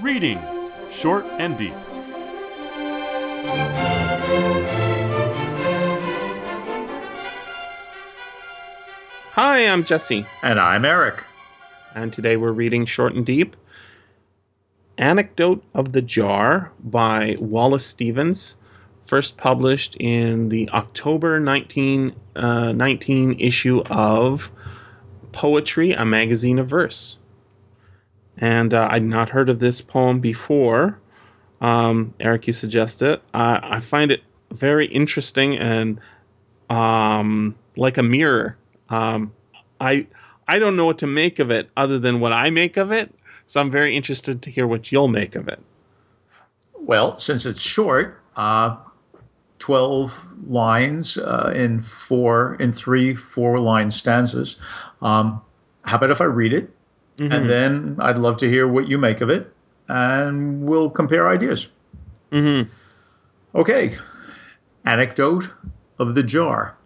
Reading Short and Deep. Hi, I'm Jesse, And I'm Eric. and today we're reading Short and Deep Anecdote of the Jar by Wallace Stevens, first published in the October 1919 uh, issue of Poetry, a magazine of verse. And uh, I'd not heard of this poem before. Um, Eric, you suggest it. I find it very interesting and um, like a mirror. Um, I I don't know what to make of it other than what I make of it. So I'm very interested to hear what you'll make of it. Well, since it's short, uh, 12 lines uh, in four, in three four line stanzas. Um, how about if I read it? And then I'd love to hear what you make of it, and we'll compare ideas. Mm-hmm. Okay. Anecdote of the jar.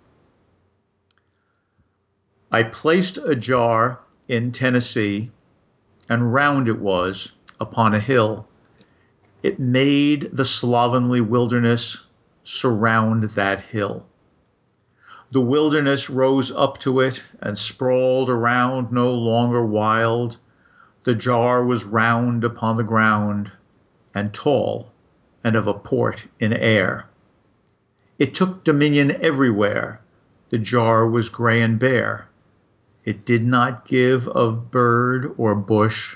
I placed a jar in Tennessee, and round it was upon a hill. It made the slovenly wilderness surround that hill. The wilderness rose up to it and sprawled around no longer wild. The jar was round upon the ground and tall and of a port in air. It took dominion everywhere. The jar was gray and bare. It did not give of bird or bush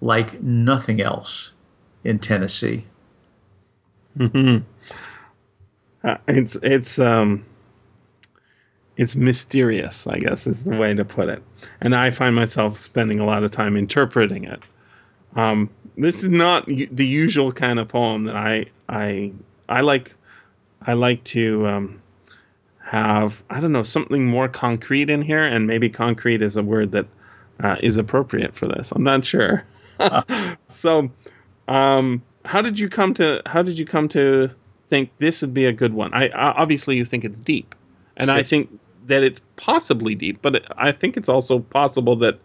like nothing else in Tennessee. Mm-hmm. Uh, it's it's um it's mysterious, I guess is the way to put it. And I find myself spending a lot of time interpreting it. Um, this is not the usual kind of poem that I I I like. I like to um, have I don't know something more concrete in here, and maybe concrete is a word that uh, is appropriate for this. I'm not sure. so, um, how did you come to how did you come to think this would be a good one? I, I obviously you think it's deep, and I think that it's possibly deep, but I think it's also possible that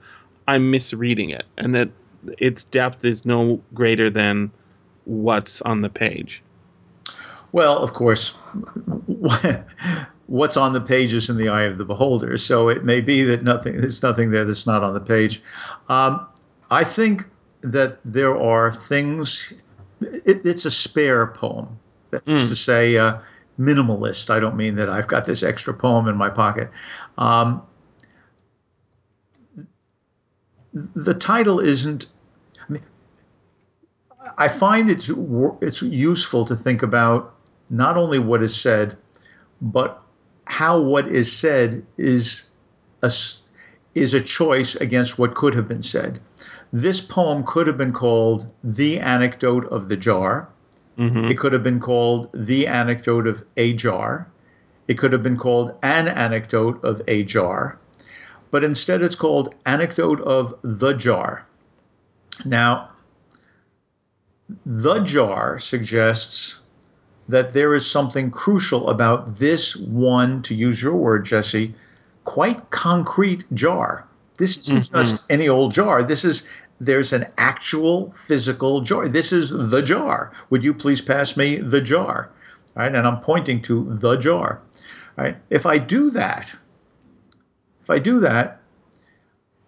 I'm misreading it, and that its depth is no greater than what's on the page. Well, of course, what's on the page is in the eye of the beholder. So it may be that nothing there's nothing there that's not on the page. Um, I think that there are things. It, it's a spare poem. That's Mm. to say, uh, minimalist. I don't mean that I've got this extra poem in my pocket. Um, the title isn't. I, mean, I find it's it's useful to think about not only what is said, but how what is said is a is a choice against what could have been said. This poem could have been called "The Anecdote of the Jar." Mm-hmm. It could have been called "The Anecdote of a Jar." It could have been called "An Anecdote of a Jar," but instead it's called "Anecdote of the Jar." Now, the jar suggests that there is something crucial about this one, to use your word, Jesse, quite concrete jar. This isn't Mhm. just any old jar. This is there's an actual physical jar. This is the jar. Would you please pass me the jar? All right, and I'm pointing to the jar. Right. If I do that, if I do that,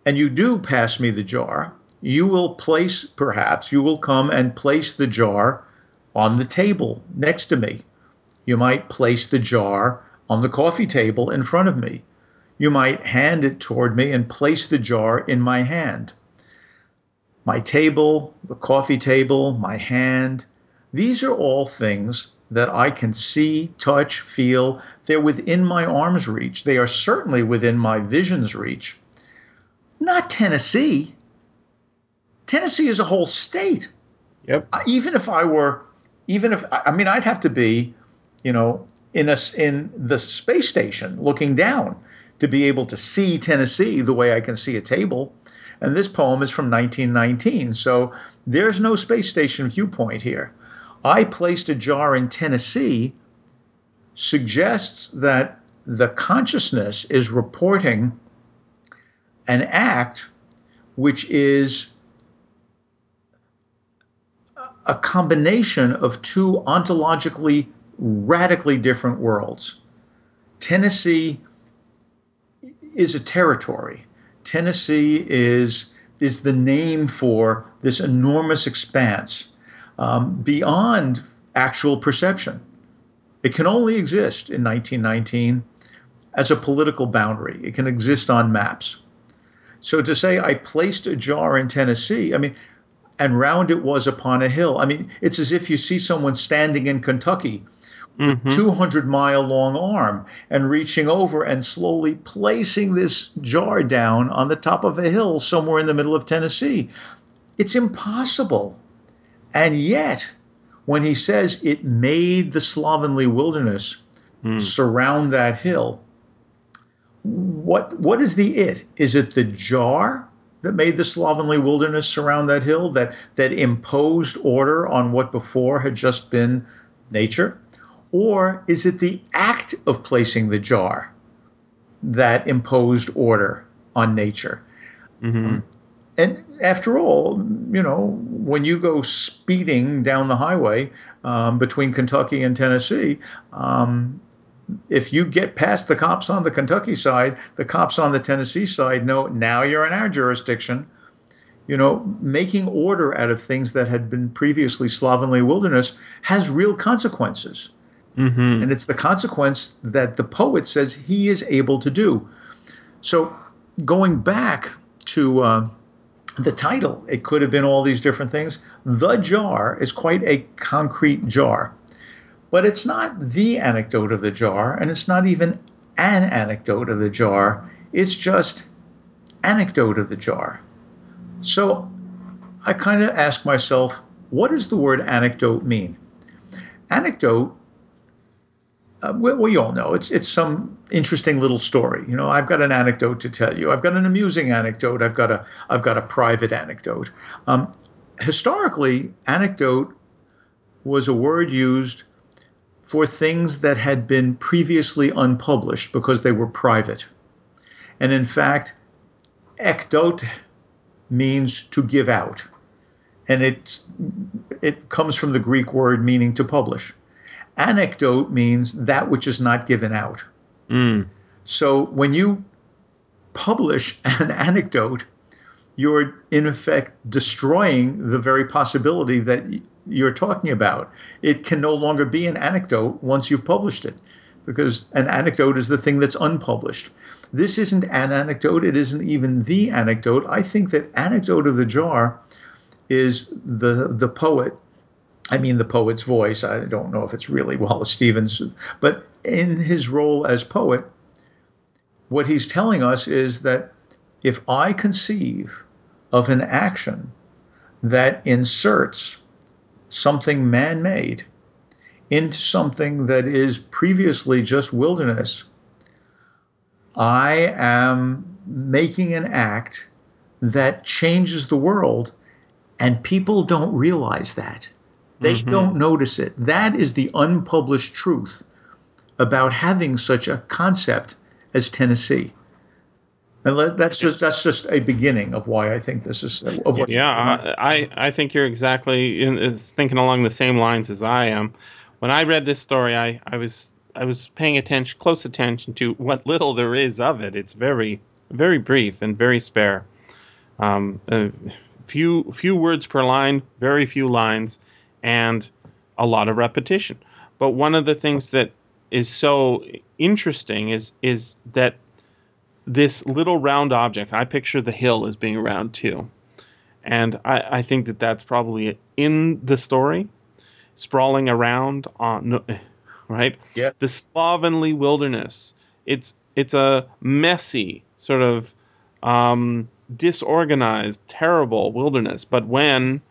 and you do pass me the jar, you will place, perhaps, you will come and place the jar on the table next to me. You might place the jar on the coffee table in front of me. You might hand it toward me and place the jar in my hand. My table, the coffee table, my hand, these are all things that I can see, touch, feel. They're within my arm's reach. They are certainly within my vision's reach. Not Tennessee. Tennessee is a whole state. Yep. Even if I were, even if I mean, I'd have to be, you know, in a in the space station looking down to be able to see Tennessee the way I can see a table. And this poem is from 1919, so there's no space station viewpoint here. I placed a jar in Tennessee suggests that the consciousness is reporting an act which is a combination of two ontologically radically different worlds. Tennessee is a territory. Tennessee is is the name for this enormous expanse um, beyond actual perception. It can only exist in 1919 as a political boundary. It can exist on maps. So to say I placed a jar in Tennessee, I mean, and round it was upon a hill. I mean, it's as if you see someone standing in Kentucky mm-hmm. 200 mile long arm and reaching over and slowly placing this jar down on the top of a hill somewhere in the middle of Tennessee. It's impossible. And yet, when he says it made the slovenly wilderness mm. surround that hill, what what is the it? Is it the jar that made the slovenly wilderness surround that hill that that imposed order on what before had just been nature? Or is it the act of placing the jar that imposed order on nature? Mm-hmm. Um, and after all, you know, when you go speeding down the highway um, between Kentucky and Tennessee, um, if you get past the cops on the Kentucky side, the cops on the Tennessee side know now you're in our jurisdiction. You know, making order out of things that had been previously slovenly wilderness has real consequences. Mm-hmm. And it's the consequence that the poet says he is able to do. So, going back to uh, the title, it could have been all these different things. The jar is quite a concrete jar. But it's not the anecdote of the jar, and it's not even an anecdote of the jar. It's just anecdote of the jar. So I kind of ask myself, what does the word anecdote mean? Anecdote, uh, we, we, all know it's it's some interesting little story. You know, I've got an anecdote to tell you. I've got an amusing anecdote. I've got a I've got a private anecdote. Um, historically, anecdote was a word used for things that had been previously unpublished because they were private. And in fact, ekdot means to give out. And it's, it comes from the Greek word meaning to publish. Anecdote means that which is not given out. Mm. So when you publish an anecdote, you're in effect destroying the very possibility that you're talking about. It can no longer be an anecdote once you've published it, because an anecdote is the thing that's unpublished. This isn't an anecdote, it isn't even the anecdote. I think that Anecdote of the Jar is the the poet. I mean the poet's voice. I don't know if it's really Wallace Stevens, but in his role as poet, what he's telling us is that if I conceive of an action that inserts something man made into something that is previously just wilderness, I am making an act that changes the world, and people don't realize that. They mm-hmm. don't notice it. That is the unpublished truth about having such a concept as Tennessee. And that's just that's just a beginning of why I think this is of what. Yeah, I I think you're exactly in, thinking along the same lines as I am. When I read this story, I I was I was paying attention, close attention to what little there is of it. It's very very brief and very spare. Um, a few few words per line, very few lines, and a lot of repetition. But one of the things that is so interesting is is that this little round object, I picture the hill as being round too. And I, I think that that's probably in the story, sprawling around on, right? Yeah. The slovenly wilderness. It's it's a messy sort of um, disorganized, terrible wilderness. But when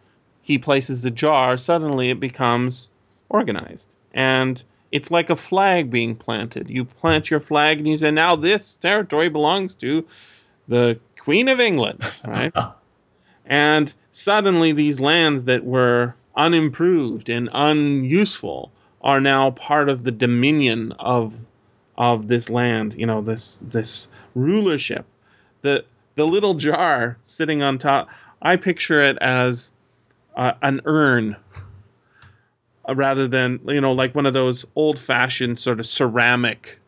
he places the jar, suddenly it becomes organized. And it's like a flag being planted. You plant your flag and you say, now this territory belongs to the Queen of England, right? and suddenly these lands that were unimproved and unuseful are now part of the dominion of of this land, you know, this this rulership. The the little jar sitting on top, I picture it as uh, an urn uh, rather than you know like one of those old-fashioned sort of ceramic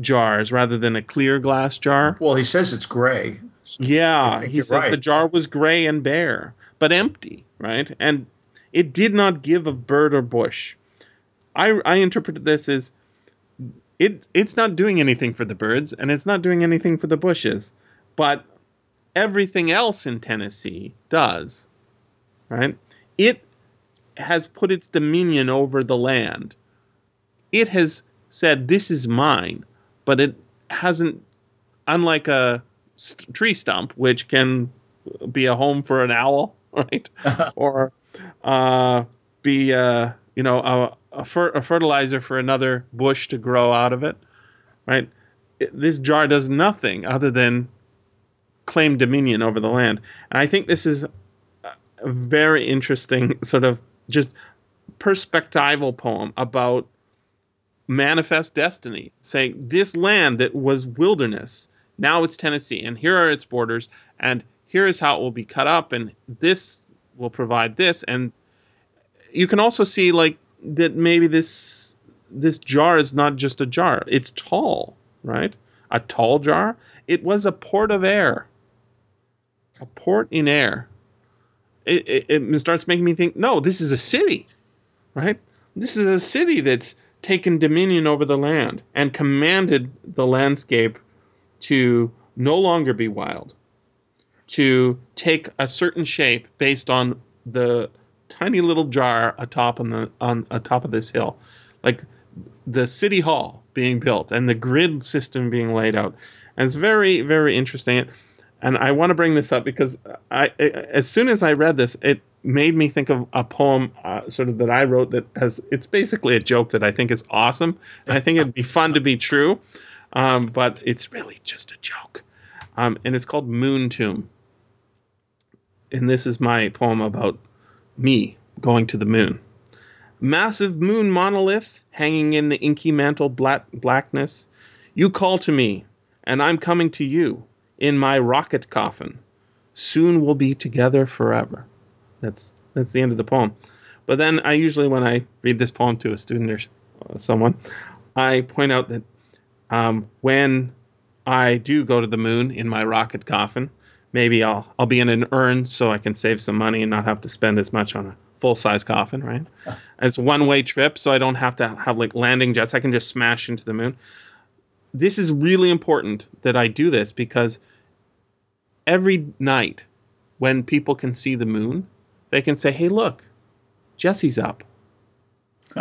jars rather than a clear glass jar. Well, he says it's gray. Yeah, he says right. the jar was gray and bare, but empty, right? And it did not give a bird or bush. I I interpreted this as it it's not doing anything for the birds and it's not doing anything for the bushes, but everything else in Tennessee does. Right? It has put its dominion over the land. It has said this is mine, but it hasn't unlike a st- tree stump which can be a home for an owl, right? or uh, be uh, you know a, a, fer- a fertilizer for another bush to grow out of it, right? It- this jar does nothing other than claim dominion over the land, and I think this is very interesting sort of just perspectival poem about manifest destiny, saying this land that was wilderness, now it's Tennessee, and here are its borders, and here is how it will be cut up, and this will provide this, and you can also see like that maybe this this jar is not just a jar; it's tall, right? A tall jar. It was a port of air, a port in air. It, it, starts making me think, no, this is a city, right? This is a city that's taken dominion over the land and commanded the landscape to no longer be wild, to take a certain shape based on the tiny little jar atop on the on atop of this hill, like the city hall being built and the grid system being laid out. And it's very very interesting. And I want to bring this up because I, as soon as I read this, it made me think of a poem, uh, sort of that I wrote that has. It's basically a joke that I think is awesome, and I think it'd be fun to be true, um, but it's really just a joke. Um, and it's called Moon Tomb. And this is my poem about me going to the moon. Massive moon monolith hanging in the inky mantle black blackness. You call to me, and I'm coming to you in my rocket coffin. Soon we'll be together forever. That's that's the end of the poem. But then I usually, when I read this poem to a student or uh, someone, I point out that um, when I do go to the moon in my rocket coffin, maybe I'll I'll be in an urn so I can save some money and not have to spend as much on a full size coffin, right? It's one way trip, so I don't have to have like landing jets. I can just smash into the moon. This is really important that I do this because every night when people can see the moon, they can say, "Hey, look, Jesse's up."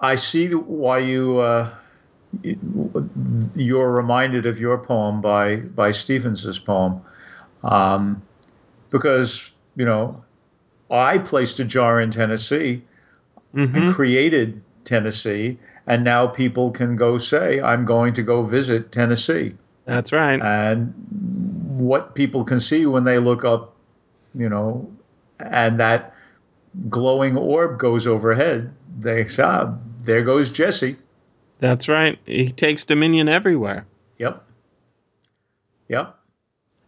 I see why you uh, you're reminded of your poem by by Stevens's poem, um, because you know I placed a jar in Tennessee. Mhm. I created Tennessee, and now people can go say, "I'm going to go visit Tennessee." That's right. and what people can see when they look up, you know, and that glowing orb goes overhead, they say, ah, there goes Jesse. That's right. He takes dominion everywhere. Yep. Yep.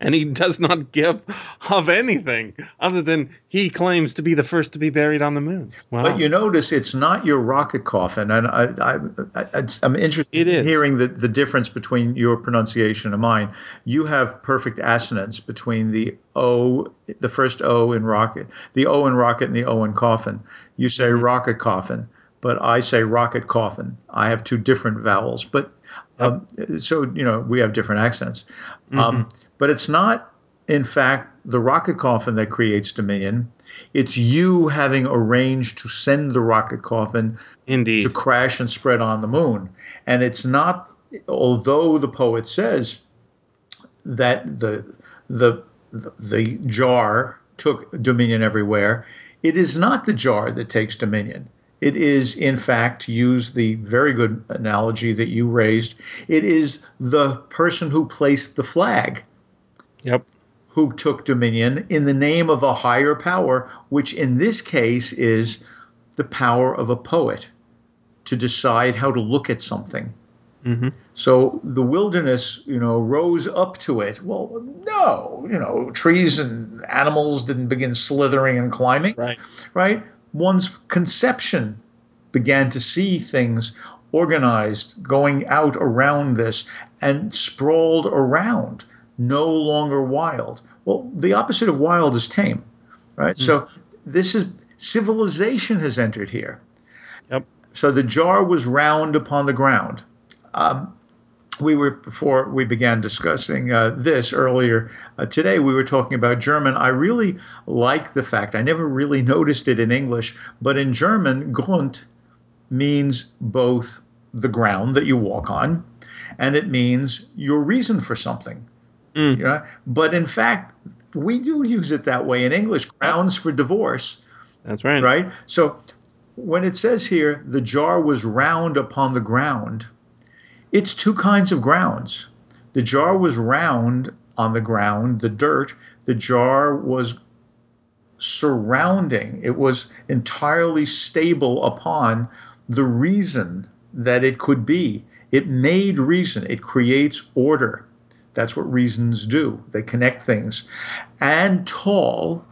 And he does not give of anything other than he claims to be the first to be buried on the moon. Wow. But you notice it's not your rocket coffin, and I, I, I, I'm interested in hearing the, the difference between your pronunciation and mine. You have perfect assonance between the O, the first O in rocket, the O in rocket, and the O in coffin. You say Mm-hmm. rocket coffin, but I say rocket coffin. I have two different vowels, but um, so you know we have different accents. Mm-hmm. Um, but it's not, in fact, the rocket coffin that creates dominion. It's you having arranged to send the rocket coffin Indeed. to crash and spread on the moon. And it's not, although the poet says that the the the, the jar took dominion everywhere, it is not the jar that takes dominion. It is, in fact, to use the very good analogy that you raised, it is the person who placed the flag Yep. who took dominion in the name of a higher power, which in this case is the power of a poet to decide how to look at something. Mm-hmm. So the wilderness, you know, rose up to it. Well, no, you know, trees and animals didn't begin slithering and climbing, Right. right? One's conception began to see things organized, going out around this and sprawled around, no longer wild. Well, the opposite of wild is tame, right? So this is civilization has entered here. Yep. So the jar was round upon the ground. Um, we were before we began discussing uh, this earlier uh, today. We were talking about German. I really like the fact I never really noticed it in English, but in German, Grund means both the ground that you walk on, and it means your reason for something. Mm. You know? But in fact, we do use it that way in English. Grounds for divorce That's right. right? So when it says here, the jar was round upon the ground, it's two kinds of grounds. The jar was round on the ground, the dirt. The jar was surrounding, it was entirely stable upon the reason that it could be. It made reason, it creates order. That's what reasons do. They connect things. And tall,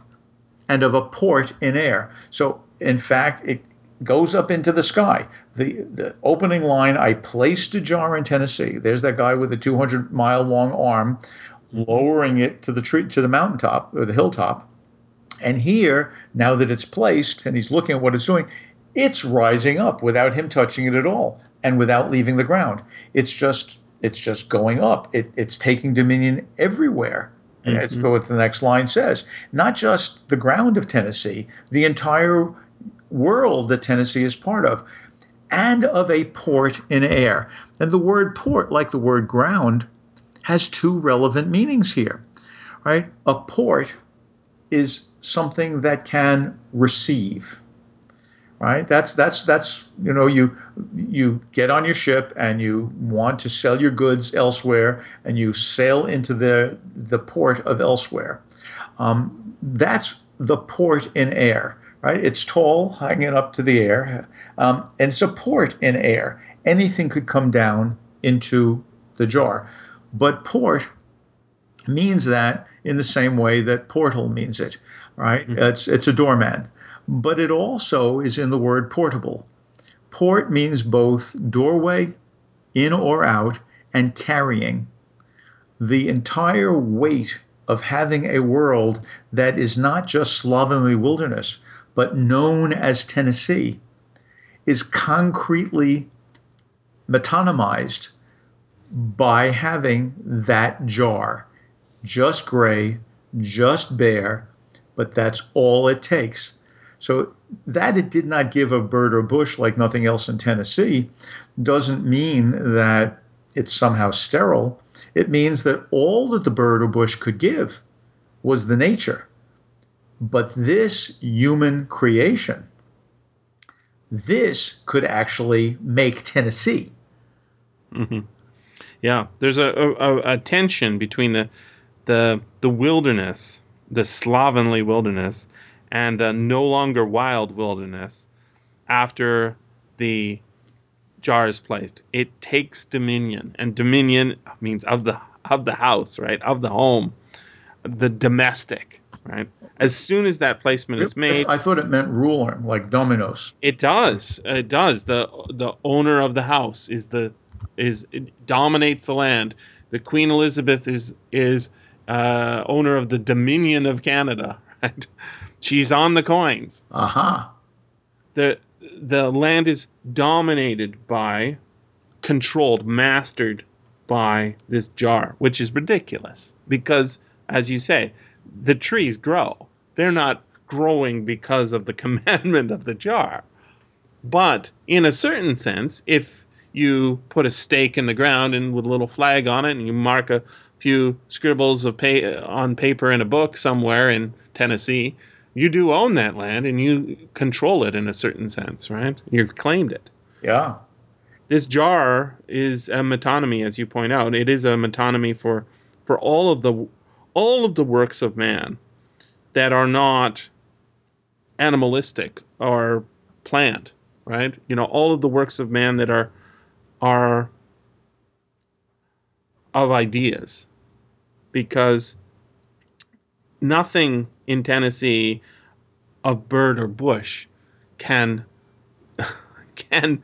and of a port in air. So, in fact, it goes up into the sky. The, the opening line I placed a jar in Tennessee. There's that guy with the 200 mile long arm lowering it to the tree to the mountaintop or the hilltop. And here, now that it's placed and he's looking at what it's doing, it's rising up without him touching it at all and without leaving the ground. It's just it's just going up. It, it's taking dominion everywhere. Mm-hmm. And That's what the next line says. Not just the ground of Tennessee, the entire world that Tennessee is part of, and of a port in air. And the word port, like the word ground, has two relevant meanings here. Right? A port is something that can receive. Right? That's that's that's you know you you get on your ship and you want to sell your goods elsewhere and you sail into the the port of elsewhere. Um, that's the port in air, right? It's tall, hanging up to the air, um, and support in air. Anything could come down into the jar, but port means that in the same way that portal means it, right? It's it's a doorman, but it also is in the word portable. Port means both doorway, in or out, and carrying. The entire weight of having a world that is not just slovenly wilderness, but known as Tennessee, is concretely metonymized by having that jar. Just gray, just bare, but that's all it takes. So that it did not give of bird or bush like nothing else in Tennessee doesn't mean that it's somehow sterile. It means that all that the bird or bush could give was the nature. But this human creation, this could actually make Tennessee. hmm Yeah, there's a, a, a tension between the the the wilderness, the slovenly wilderness, and the no longer wild wilderness after the jar is placed. It takes dominion, and dominion means of the of the house, right, of the home, the domestic, right. As soon as that placement is made, I thought it meant ruler, like dominus. it does. It does. The the owner of the house is the is it dominates the land. The Queen Elizabeth is is uh, owner of the Dominion of Canada. Right? She's on the coins. Aha. the The land is dominated by, controlled, mastered by this jar, which is ridiculous because, as you say, the trees grow. They're not growing because of the commandment of the jar. But in a certain sense, if you put a stake in the ground and with a little flag on it, and you mark a few scribbles of pa- on paper in a book somewhere in Tennessee, you do own that land and you control it in a certain sense, right? You've claimed it. Yeah. This jar is a metonymy, as you point out. It is a metonymy for for all of the all of the works of man that are not animalistic or plant, right? You know, all of the works of man that are are of ideas because nothing in Tennessee of bird or bush can can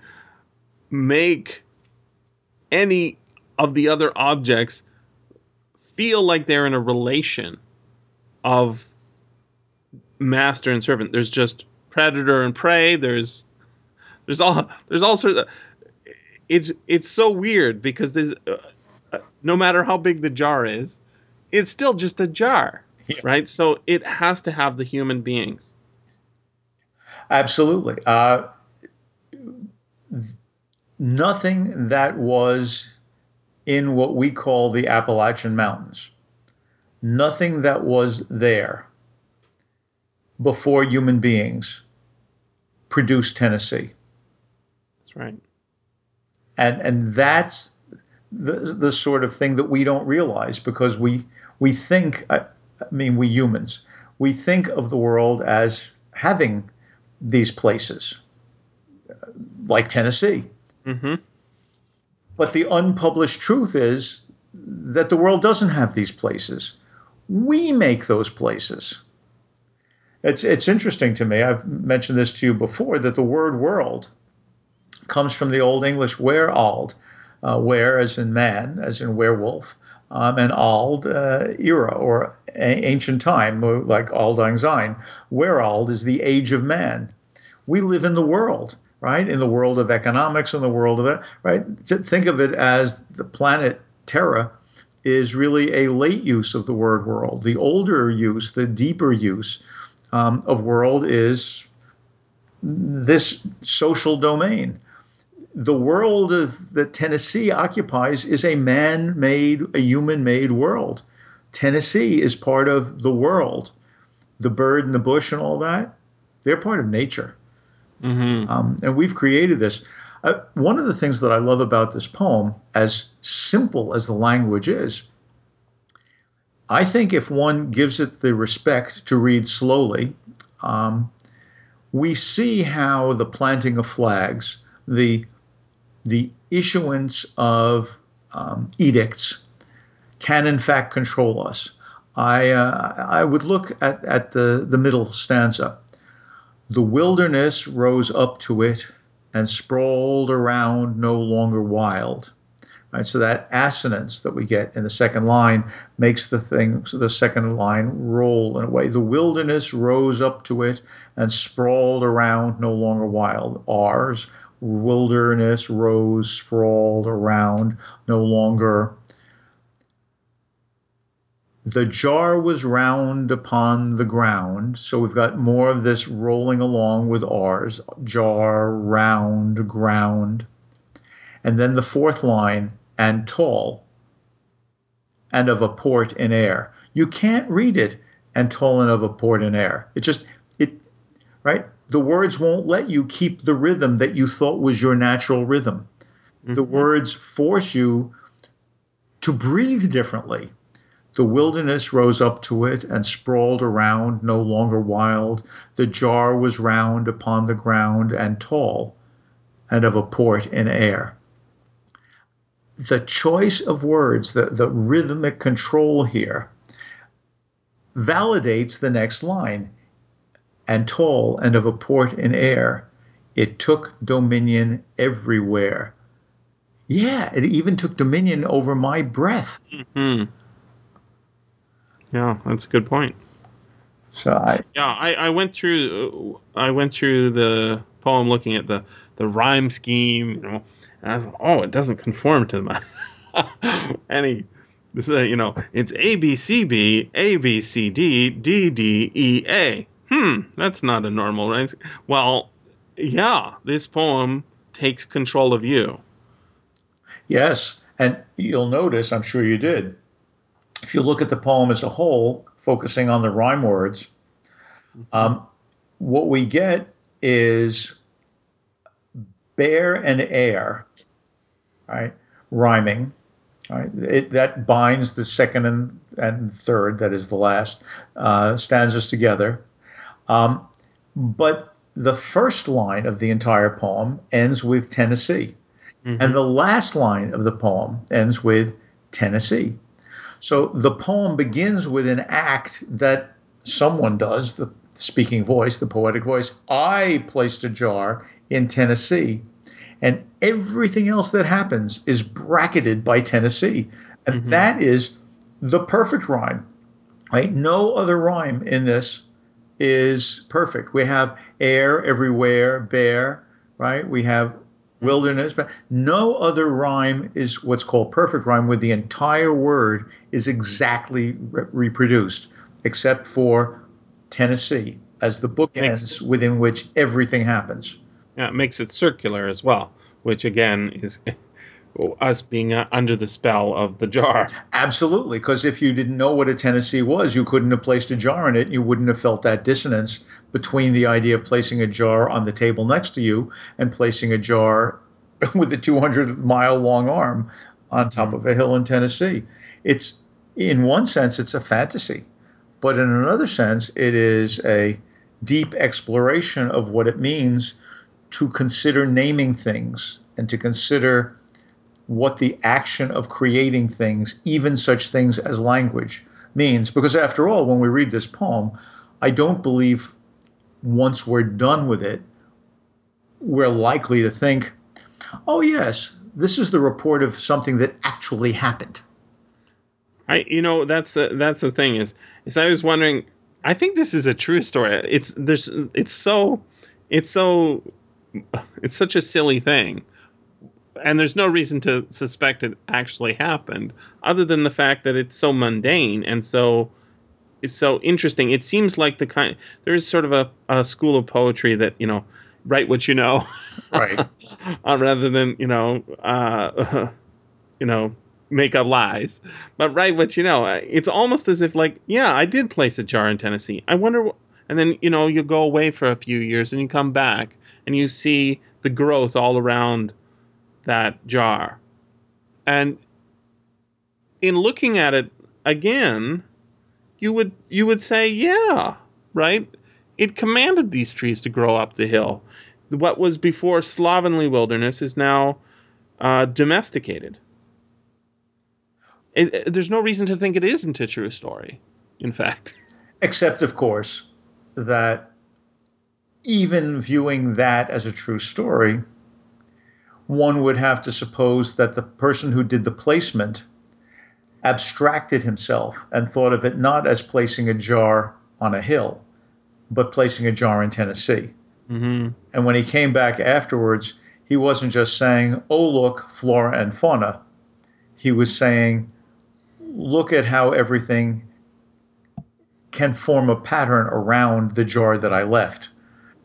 make any of the other objects feel like they're in a relation of master and servant. There's just predator and prey. There's there's all there's all sorts of it's it's so weird because there's uh, uh, no matter how big the jar is, it's still just a jar, Yeah. right? So it has to have the human beings. Absolutely. Uh, nothing that was in what we call the Appalachian Mountains, nothing that was there before human beings produced Tennessee. That's right. and and that's the the sort of thing that we don't realize because we we think I, I mean we humans we think of the world as having these places uh, like Tennessee Mm-hmm. But the unpublished truth is that the world doesn't have these places we make those places it's it's interesting to me I've mentioned this to you before that the word world comes from the Old English werald, uh, were as in man, as in werewolf, um, and ald, uh, era or a- ancient time, like Auld Lang Syne. Werald is the age of man. We live in the world, right? In the world of economics, in the world of it, right? Think of it as the planet Terra is really a late use of the word world. The older use, the deeper use um, of world is this social domain the world that Tennessee occupies is a man made, a human made world. Tennessee is part of the world. The bird and the bush and all that, they're part of nature. Mm-hmm. Um, and we've created this. Uh, one of the things that I love about this poem, as simple as the language is, I think if one gives it the respect to read slowly, um, we see how the planting of flags, the the issuance of um, edicts can in fact control us. I uh, I would look at, at the, the middle stanza. The wilderness rose up to it and sprawled around no longer wild. Right, so that assonance that we get in the second line makes the thing so the second line roll in a way. The wilderness rose up to it and sprawled around no longer wild. R's wilderness rose sprawled around no longer the jar was round upon the ground so we've got more of this rolling along with r's jar round ground and then the fourth line and tall and of a port in air you can't read it and tall and of a port in air it just it right the words won't let you keep the rhythm that you thought was your natural rhythm. Mm-hmm. The words force you to breathe differently. The wilderness rose up to it and sprawled around, no longer wild. The jar was round upon the ground and tall, and of a port in air. The choice of words, the, the rhythmic control here, validates the next line and tall and of a port in air. It took dominion everywhere. Yeah, it even took dominion over my breath. Mm-hmm. Yeah, that's a good point. So I yeah, I, I went through I went through the poem looking at the the rhyme scheme, you know, and I was like, oh, it doesn't conform to my any. This is, you know, it's A B C B A B C D D D E A hmm, that's not a normal rhyme. Well, yeah, this poem takes control of you. Yes, and you'll notice, I'm sure you did, if you look at the poem as a whole, focusing on the rhyme words, um, what we get is bare and air, right, rhyming. Right, it, that binds the second and, and third, that is the last, uh, stanzas together. Um, but the first line of the entire poem ends with Tennessee. Mm-hmm. And the last line of the poem ends with Tennessee. So the poem begins with an act that someone does, the speaking voice, the poetic voice. I placed a jar in Tennessee. And everything else that happens is bracketed by Tennessee. And Mhm. that is the perfect rhyme. Right? No other rhyme in this is perfect. We have air everywhere, bare, right? We have wilderness, but no other rhyme is what's called perfect rhyme, where the entire word is exactly re- reproduced, except for Tennessee as the book ends within which everything happens. Yeah, it makes it circular as well, which again is us being uh, under the spell of the jar. Absolutely, because if you didn't know what a Tennessee was, you couldn't have placed a jar in it. and You wouldn't have felt that dissonance between the idea of placing a jar on the table next to you and placing a jar with a 200 mile long arm on top of a hill in Tennessee. It's in one sense it's a fantasy, but in another sense it is a deep exploration of what it means to consider naming things and to consider what the action of creating things, even such things as language, means. Because after all, when we read this poem, I don't believe once we're done with it, we're likely to think, oh, yes, this is the report of something that actually happened. I, you know, that's the that's the thing is is I was wondering. I think this is a true story. It's there's it's so it's so it's such a silly thing, and there's no reason to suspect it actually happened, other than the fact that it's so mundane and so it's so interesting. It seems like the kind there is sort of a, a school of poetry that you know write what you know, Right. uh, rather than you know uh, you know make up lies, but write what you know. It's almost as if like yeah, I did place a jar in Tennessee. I wonder, wh-, and then you know you go away for a few years and you come back and you see the growth all around that jar, and in looking at it again, you would you would say yeah, right. It commanded these trees to grow up the hill. What was before slovenly wilderness is now uh, domesticated. It, it- there's no reason to think it isn't a true story. In fact, Except, of course, that even viewing that as a true story, one would have to suppose that the person who did the placement abstracted himself and thought of it not as placing a jar on a hill, but placing a jar in Tennessee. hmm And when he came back afterwards, he wasn't just saying, oh, look, flora and fauna. He was saying, look at how everything can form a pattern around the jar that I left.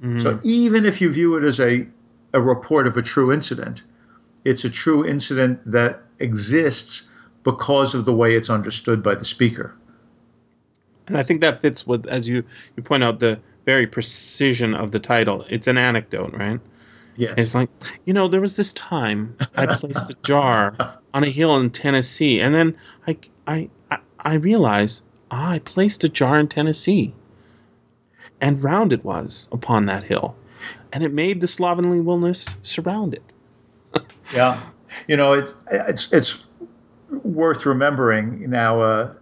hmm So even if you view it as a, a report of a true incident, it's a true incident that exists because of the way it's understood by the speaker. and I think that fits with, as you you point out, the very precision of the title. It's an anecdote, right? Yes. It's like, you know, there was this time I placed a jar on a hill in Tennessee, and then I, I, I, I realized ah, I placed a jar in Tennessee, and round it was upon that hill, and it made the slovenly wilderness surround it. Yeah, you know, it's it's it's worth remembering now. Uh,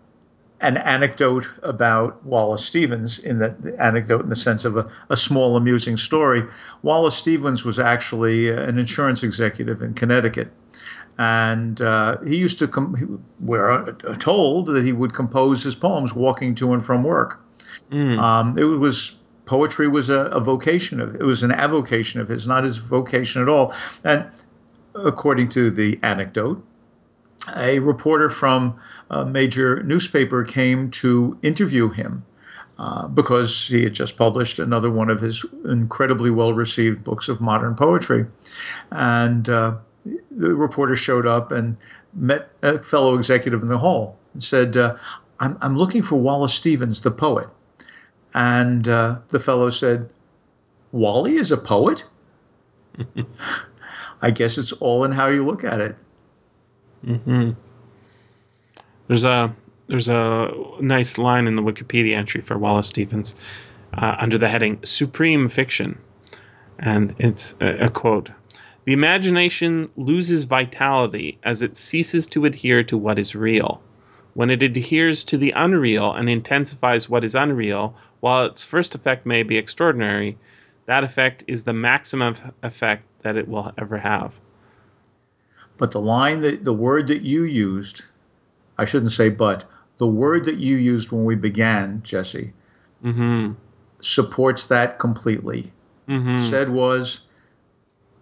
an anecdote about Wallace Stevens, in the, the anecdote in the sense of a, a small amusing story. Wallace Stevens was actually an insurance executive in Connecticut, and uh, he used to com- we're told that he would compose his poems walking to and from work. Mm. Um, it was poetry was a, a vocation of it was an avocation of his, not his vocation at all. And according to the anecdote, a reporter from a major newspaper came to interview him uh, because he had just published another one of his incredibly well received books of modern poetry. And uh, the reporter showed up and met a fellow executive in the hall and said, uh, I'm, I'm looking for Wallace Stevens, the poet. And uh, the fellow said, Wally is a poet? I guess it's all in how you look at it. hmm There's a there's a nice line in the Wikipedia entry for Wallace Stevens uh, under the heading "Supreme Fiction," and it's a, a quote: The imagination loses vitality as it ceases to adhere to what is real. When it adheres to the unreal and intensifies what is unreal, while its first effect may be extraordinary, that effect is the maximum effect that it will ever have. But the line that the word that you used, I shouldn't say but, the word that you used when we began, Jesse, Mm-hmm. supports that completely. Mm-hmm. Said was,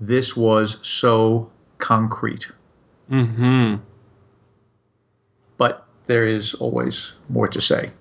this was so concrete. Mm-hmm. There is always more to say.